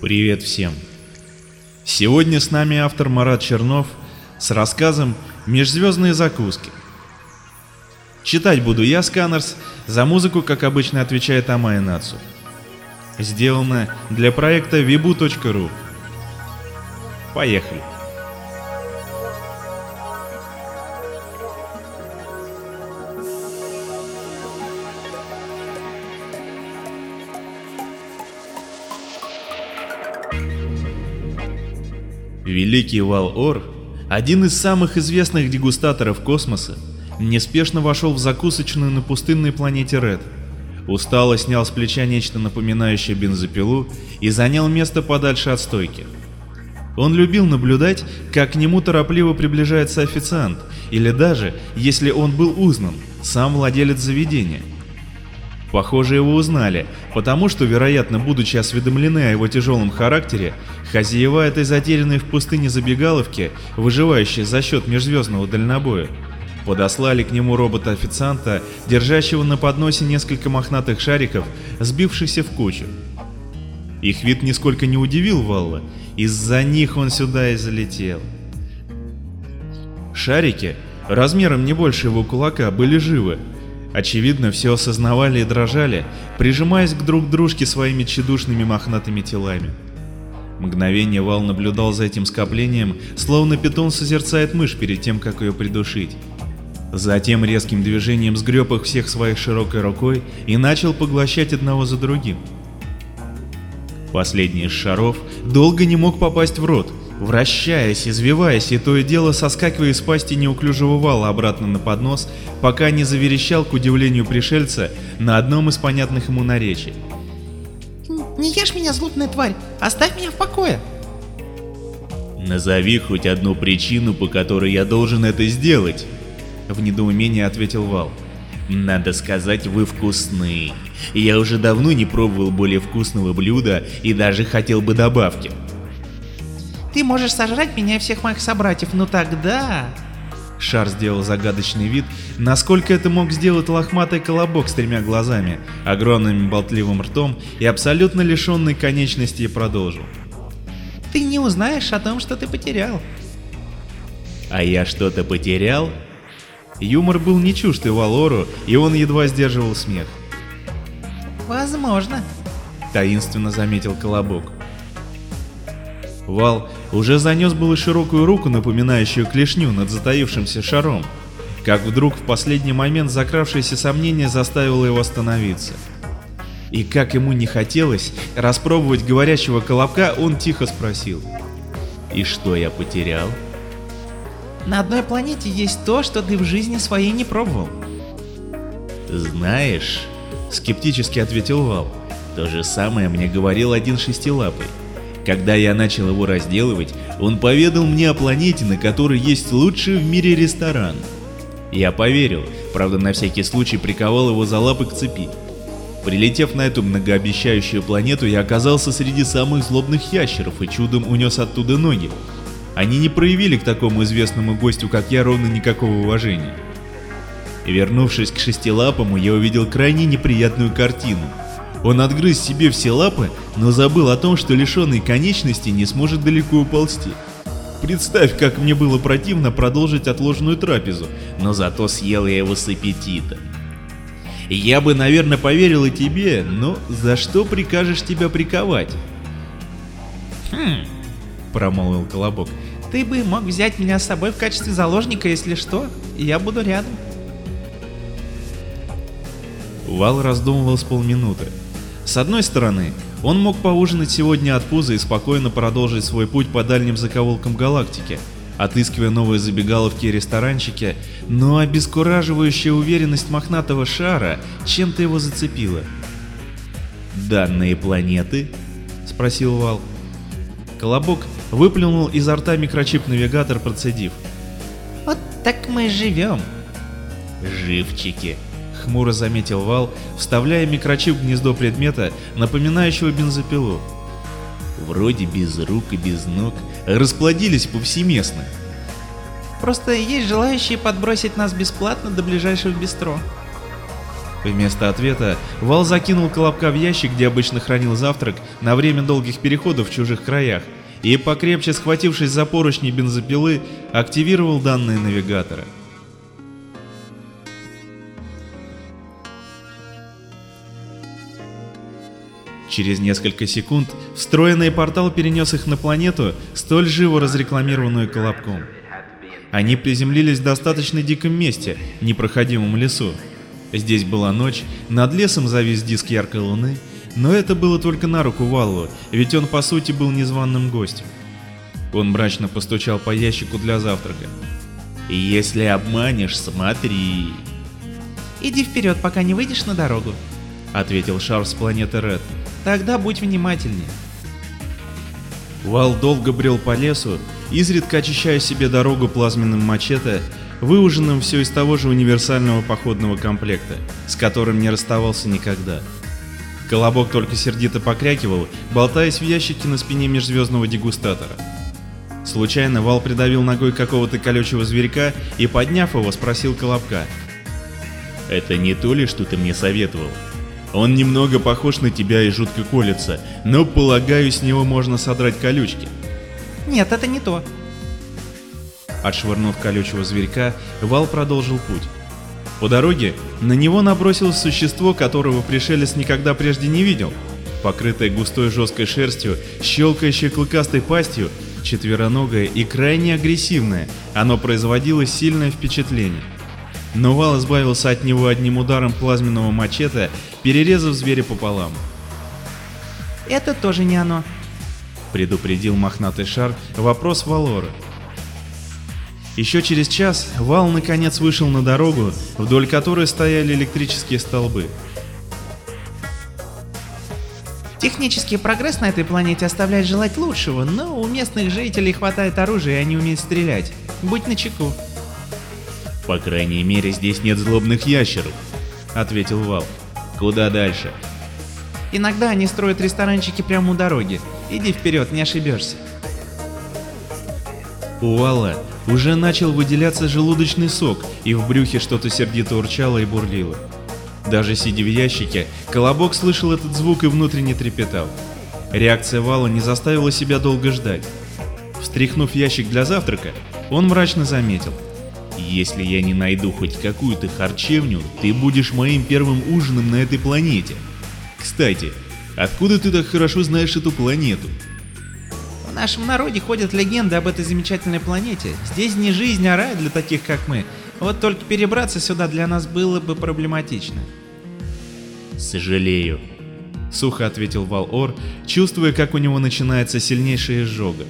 Привет всем! Сегодня с нами автор Марат Чернов с рассказом «Межзвездные закуски». Читать буду я, Сканерс, за музыку, как обычно, отвечает Амая Нацу. Сделано для проекта vibu.ru. Поехали! Великий Вал-Ор, один из самых известных дегустаторов космоса, неспешно вошел в закусочную на пустынной планете Ред. Устало снял с плеча нечто напоминающее бензопилу и занял место подальше от стойки. Он любил наблюдать, как к нему торопливо приближается официант, или даже, если он был узнан, сам владелец заведения. Похоже, его узнали, потому что, вероятно, будучи осведомлены о его тяжелом характере, хозяева этой затерянной в пустыне забегаловки, выживающие за счет межзвездного дальнобоя, подослали к нему робота-официанта, держащего на подносе несколько мохнатых шариков, сбившихся в кучу. Их вид нисколько не удивил Валла, из-за них он сюда и залетел. Шарики, размером не больше его кулака, были живы, Очевидно, все осознавали и дрожали, прижимаясь к друг дружке своими тщедушными мохнатыми телами. Мгновение Вал наблюдал за этим скоплением, словно питон созерцает мышь перед тем, как ее придушить. Затем резким движением сгреб их всех своей широкой рукой и начал поглощать одного за другим. Последний из шаров долго не мог попасть в рот, вращаясь, извиваясь и то и дело соскакивая из пасти неуклюжего вала обратно на поднос, пока не заверещал, к удивлению пришельца, на одном из понятных ему наречий. «Не ешь меня, злобная тварь! Оставь меня в покое!» «Назови хоть одну причину, по которой я должен это сделать!» В недоумении ответил Вал. «Надо сказать, вы вкусны. Я уже давно не пробовал более вкусного блюда и даже хотел бы добавки. Ты можешь сожрать меня и всех моих собратьев, но тогда... Шар сделал загадочный вид, насколько это мог сделать лохматый колобок с тремя глазами, огромным болтливым ртом и абсолютно лишенной конечности и продолжил. Ты не узнаешь о том, что ты потерял. А я что-то потерял? Юмор был не чужд и Валору, и он едва сдерживал смех. Возможно. Таинственно заметил Колобок. Вал уже занес было широкую руку, напоминающую клешню над затаившимся шаром, как вдруг в последний момент закравшееся сомнение заставило его остановиться. И как ему не хотелось распробовать говорящего колобка, он тихо спросил. «И что я потерял?» «На одной планете есть то, что ты в жизни своей не пробовал». «Знаешь», — скептически ответил Вал, — «то же самое мне говорил один шестилапый. Когда я начал его разделывать, он поведал мне о планете, на которой есть лучший в мире ресторан. Я поверил, правда на всякий случай приковал его за лапы к цепи. Прилетев на эту многообещающую планету, я оказался среди самых злобных ящеров и чудом унес оттуда ноги. Они не проявили к такому известному гостю, как я, ровно никакого уважения. Вернувшись к шестилапому, я увидел крайне неприятную картину – он отгрыз себе все лапы, но забыл о том, что лишенный конечности не сможет далеко уползти. Представь, как мне было противно продолжить отложенную трапезу, но зато съел я его с аппетитом. Я бы, наверное, поверил и тебе, но за что прикажешь тебя приковать? Хм, промолвил Колобок. Ты бы мог взять меня с собой в качестве заложника, если что, я буду рядом. Вал раздумывал с полминуты. С одной стороны, он мог поужинать сегодня от пуза и спокойно продолжить свой путь по дальним закоулкам галактики, отыскивая новые забегаловки и ресторанчики, но обескураживающая уверенность мохнатого шара чем-то его зацепила. «Данные планеты?» — спросил Вал. Колобок выплюнул изо рта микрочип-навигатор, процедив. «Вот так мы живем». «Живчики», — хмуро заметил Вал, вставляя микрочип в гнездо предмета, напоминающего бензопилу. Вроде без рук и без ног, расплодились повсеместно. Просто есть желающие подбросить нас бесплатно до ближайшего бистро. Вместо ответа Вал закинул Колобка в ящик, где обычно хранил завтрак на время долгих переходов в чужих краях, и, покрепче схватившись за поручни бензопилы, активировал данные навигатора. Через несколько секунд встроенный портал перенес их на планету, столь живо разрекламированную Колобком. Они приземлились в достаточно диком месте, непроходимом лесу. Здесь была ночь, над лесом завис диск яркой луны, но это было только на руку Валлу, ведь он по сути был незваным гостем. Он мрачно постучал по ящику для завтрака. «Если обманешь, смотри!» «Иди вперед, пока не выйдешь на дорогу», — ответил Шар с планеты Ред. Тогда будь внимательнее. Вал долго брел по лесу, изредка очищая себе дорогу плазменным мачете, выуженным все из того же универсального походного комплекта, с которым не расставался никогда. Колобок только сердито покрякивал, болтаясь в ящике на спине межзвездного дегустатора. Случайно Вал придавил ногой какого-то колючего зверька и, подняв его, спросил Колобка. «Это не то ли, что ты мне советовал?» Он немного похож на тебя и жутко колется, но, полагаю, с него можно содрать колючки. Нет, это не то. Отшвырнув колючего зверька, Вал продолжил путь. По дороге на него набросилось существо, которого пришелец никогда прежде не видел. Покрытое густой жесткой шерстью, щелкающее клыкастой пастью, четвероногое и крайне агрессивное, оно производило сильное впечатление. Но Вал избавился от него одним ударом плазменного мачете, перерезав зверя пополам. «Это тоже не оно», — предупредил мохнатый шар вопрос Валора. Еще через час Вал наконец вышел на дорогу, вдоль которой стояли электрические столбы. Технический прогресс на этой планете оставляет желать лучшего, но у местных жителей хватает оружия и они умеют стрелять. Будь начеку. По крайней мере, здесь нет злобных ящеров, ответил Вал. Куда дальше? Иногда они строят ресторанчики прямо у дороги. Иди вперед, не ошибешься. У Вала уже начал выделяться желудочный сок, и в брюхе что-то сердито урчало и бурлило. Даже сидя в ящике, Колобок слышал этот звук и внутренне трепетал. Реакция Вала не заставила себя долго ждать. Встряхнув ящик для завтрака, он мрачно заметил — если я не найду хоть какую-то харчевню, ты будешь моим первым ужином на этой планете. Кстати, откуда ты так хорошо знаешь эту планету? В нашем народе ходят легенды об этой замечательной планете. Здесь не жизнь, а рай для таких, как мы. Вот только перебраться сюда для нас было бы проблематично. Сожалею. Сухо ответил Вал-Ор, чувствуя, как у него начинается сильнейшая изжога.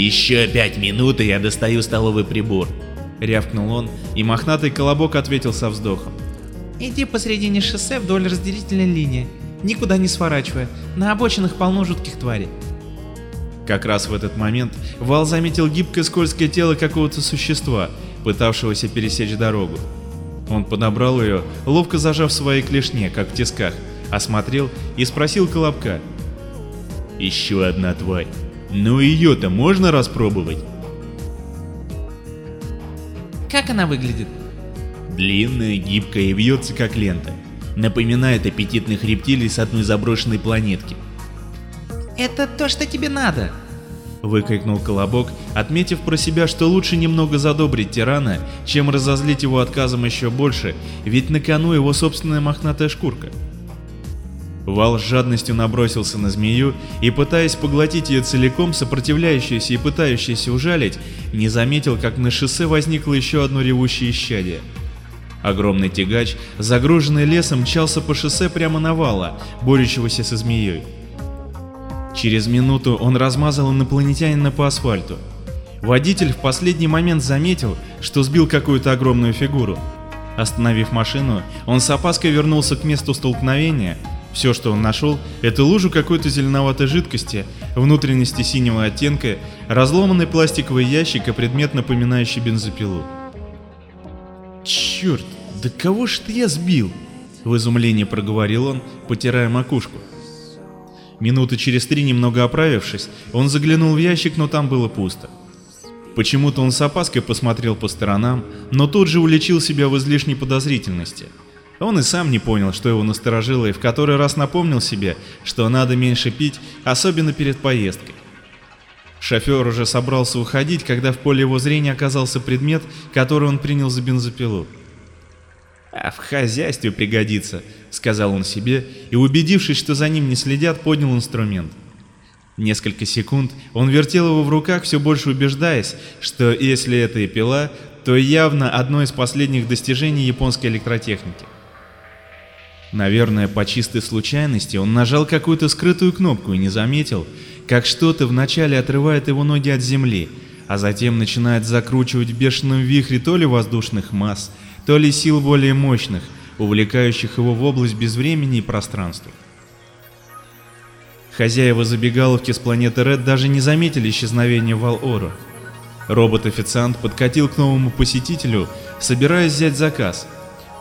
«Еще пять минут, и я достаю столовый прибор», — рявкнул он, и мохнатый колобок ответил со вздохом. «Иди посредине шоссе вдоль разделительной линии, никуда не сворачивая, на обочинах полно жутких тварей». Как раз в этот момент Вал заметил гибкое скользкое тело какого-то существа, пытавшегося пересечь дорогу. Он подобрал ее, ловко зажав в своей клешне, как в тисках, осмотрел и спросил Колобка. «Еще одна тварь. Ну ее-то можно распробовать? Как она выглядит? Длинная, гибкая и вьется как лента. Напоминает аппетитных рептилий с одной заброшенной планетки. Это то, что тебе надо. Выкрикнул Колобок, отметив про себя, что лучше немного задобрить тирана, чем разозлить его отказом еще больше, ведь на кону его собственная мохнатая шкурка. Вал с жадностью набросился на змею и, пытаясь поглотить ее целиком, сопротивляющуюся и пытающуюся ужалить, не заметил, как на шоссе возникло еще одно ревущее исчадие. Огромный тягач, загруженный лесом, мчался по шоссе прямо на Вала, борющегося со змеей. Через минуту он размазал инопланетянина по асфальту. Водитель в последний момент заметил, что сбил какую-то огромную фигуру. Остановив машину, он с опаской вернулся к месту столкновения все, что он нашел, это лужу какой-то зеленоватой жидкости, внутренности синего оттенка, разломанный пластиковый ящик и предмет, напоминающий бензопилу. «Черт, да кого ж ты я сбил?» — в изумлении проговорил он, потирая макушку. Минуты через три, немного оправившись, он заглянул в ящик, но там было пусто. Почему-то он с опаской посмотрел по сторонам, но тут же уличил себя в излишней подозрительности — Он и сам не понял, что его насторожило, и в который раз напомнил себе, что надо меньше пить, особенно перед поездкой. Шофер уже собрался уходить, когда в поле его зрения оказался предмет, который он принял за бензопилу. «А в хозяйстве пригодится», — сказал он себе, и, убедившись, что за ним не следят, поднял инструмент. Несколько секунд он вертел его в руках, все больше убеждаясь, что если это и пила, то явно одно из последних достижений японской электротехники. Наверное, по чистой случайности он нажал какую-то скрытую кнопку и не заметил, как что-то вначале отрывает его ноги от земли, а затем начинает закручивать в бешеном вихре то ли воздушных масс, то ли сил более мощных, увлекающих его в область безвремени и пространства. Хозяева забегаловки с планеты Ред даже не заметили исчезновения Вал-Ору. Робот-официант подкатил к новому посетителю, собираясь взять заказ.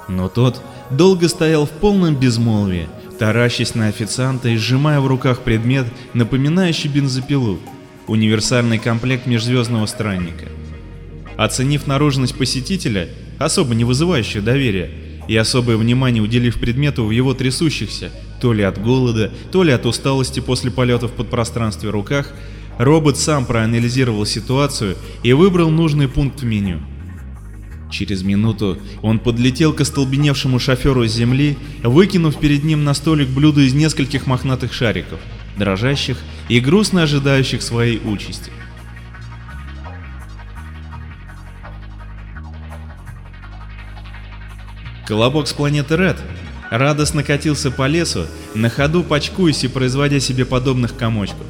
Но тот долго стоял в полном безмолвии, таращась на официанта и сжимая в руках предмет, напоминающий бензопилу, универсальный комплект межзвездного странника. Оценив наружность посетителя, особо не вызывающую доверия, и особое внимание уделив предмету в его трясущихся, то ли от голода, то ли от усталости после полетов в подпространстве руках, робот сам проанализировал ситуацию и выбрал нужный пункт в меню. Через минуту он подлетел к остолбеневшему шоферу с земли, выкинув перед ним на столик блюдо из нескольких мохнатых шариков, дрожащих и грустно ожидающих своей участи. Колобок с планеты Ред радостно катился по лесу, на ходу почкуясь и производя себе подобных комочков.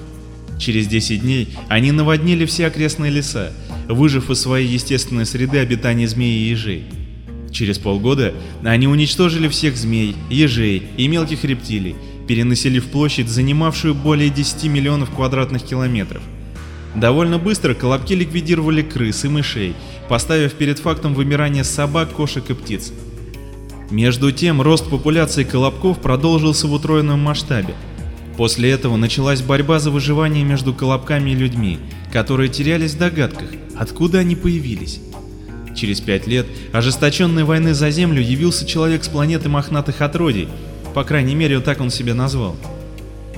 Через 10 дней они наводнили все окрестные леса, выжив из своей естественной среды обитания змей и ежей. Через полгода они уничтожили всех змей, ежей и мелких рептилий, перенаселив площадь, занимавшую более 10 миллионов квадратных километров. Довольно быстро колобки ликвидировали крыс и мышей, поставив перед фактом вымирания собак, кошек и птиц. Между тем, рост популяции колобков продолжился в утроенном масштабе. После этого началась борьба за выживание между колобками и людьми, которые терялись в догадках, откуда они появились. Через пять лет ожесточенной войны за Землю явился человек с планеты мохнатых отродий, по крайней мере, так он себя назвал.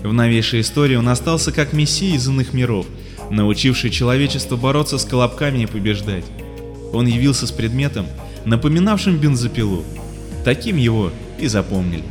В новейшей истории он остался как мессия из иных миров, научивший человечество бороться с колобками и побеждать. Он явился с предметом, напоминавшим бензопилу, Таким его и запомнили.